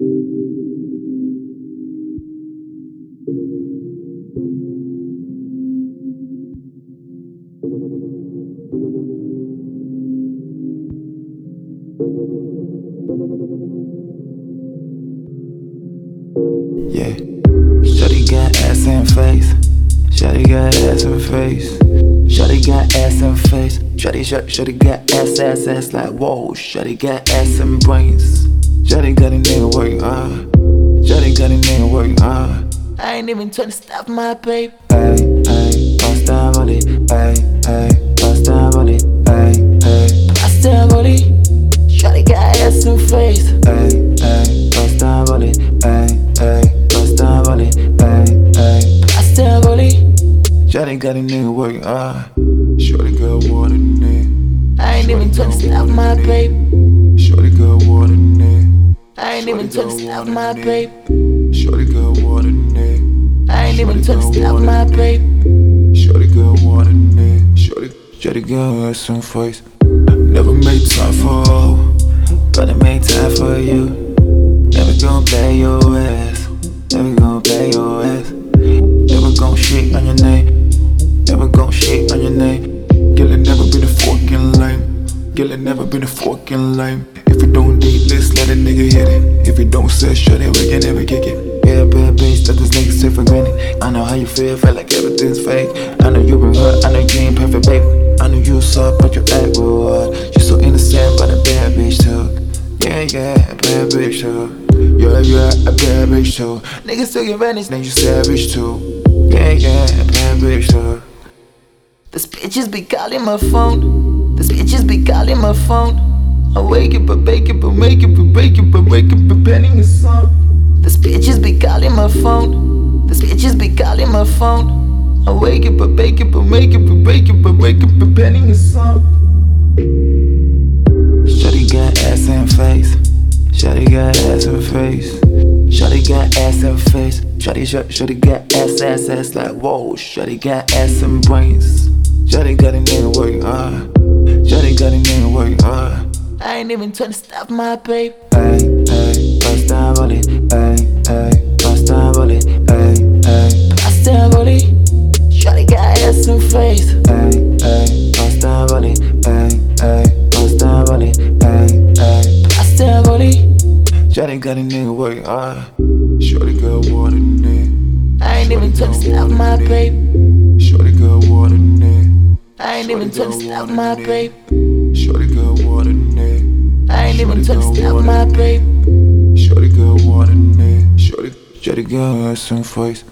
Yeah. Shawty got ass and face. Shawty got ass and face. Shawty got ass and face. Shawty, shawty, shawty got ass, ass, ass like whoa. Shawty got ass and brains. Shawty got a nigga work. Uh. Shawty got a nigga work hard. I ain't even trying to stop my babe. Hey, hey, bust on it. Hey, hey, bust on it. Hey, hey, bust on it. Shawty got ass and face. Hey, hey, bust on it. Hey, hey, bust on it. Hey, hey, bust on it. Shawty got a nigga working hard. Uh. Shorty got water in it. I ain't even trying to stop my babe. Ain't even trying to stop my babe. Shorty water in it. I ain't even trying to stop my babe. Shorty water in it. Shorty, Shawty got ass and face. Never made time for her, but I made time for you. Never gonna play your ass. Never gonna play your ass. Never gonna shit on your name. Never gonna shit on your name. girl, it never been a fucking lame. Girl, it never been a fucking lame. If you don't date, let's let a nigga hit it. If it don't set shut it, we can never kick it. Yeah, bad bitch, that this nigga sit for granted. I know how you feel, feel like everything's fake. I know you been hurt, I know you ain't perfect, baby. I know you suck, but you act real hard. You so innocent, but a bad bitch too. Yeah, yeah, a bad bitch too. Yeah, yeah, a bad bitch too. Niggas took advantage, now you savage too. Yeah, yeah, a bad bitch too. This bitches be calling my phone. This bitches be calling my phone. I wake up, I bake up, I make up, I break up, I wake up, I penning a song. This bitches be calling my phone. This bitches be calling my phone. I wake up, I bake up, I make up, I break up, I wake up, I penning a song. Shawty got ass and face. Shawty got ass and face. Shawty got ass and face. Shawty, shawty, got ass, ass, ass like whoa. Shawty got ass and brains. Shawty got a nigga working hard. Shawty got a nigga working hard. I ain't even trying to stop my babe. Hey, hey, bust down it. Hey, hey, bust down it. Hey, hey, bust down on it. Shawty got ass and face. Hey, hey, bust down it. Hey, hey, bust down it. Hey, hey, bust down on it. Shawty got a nigga working hard. Uh. Shorty got water in it. I ain't even trying to stop my babe. Shorty got water in it. I ain't even trying to stop my babe. Shorty even trying to stop my babe. Shorty girl, in it. Shorty. Shawty got ass and face.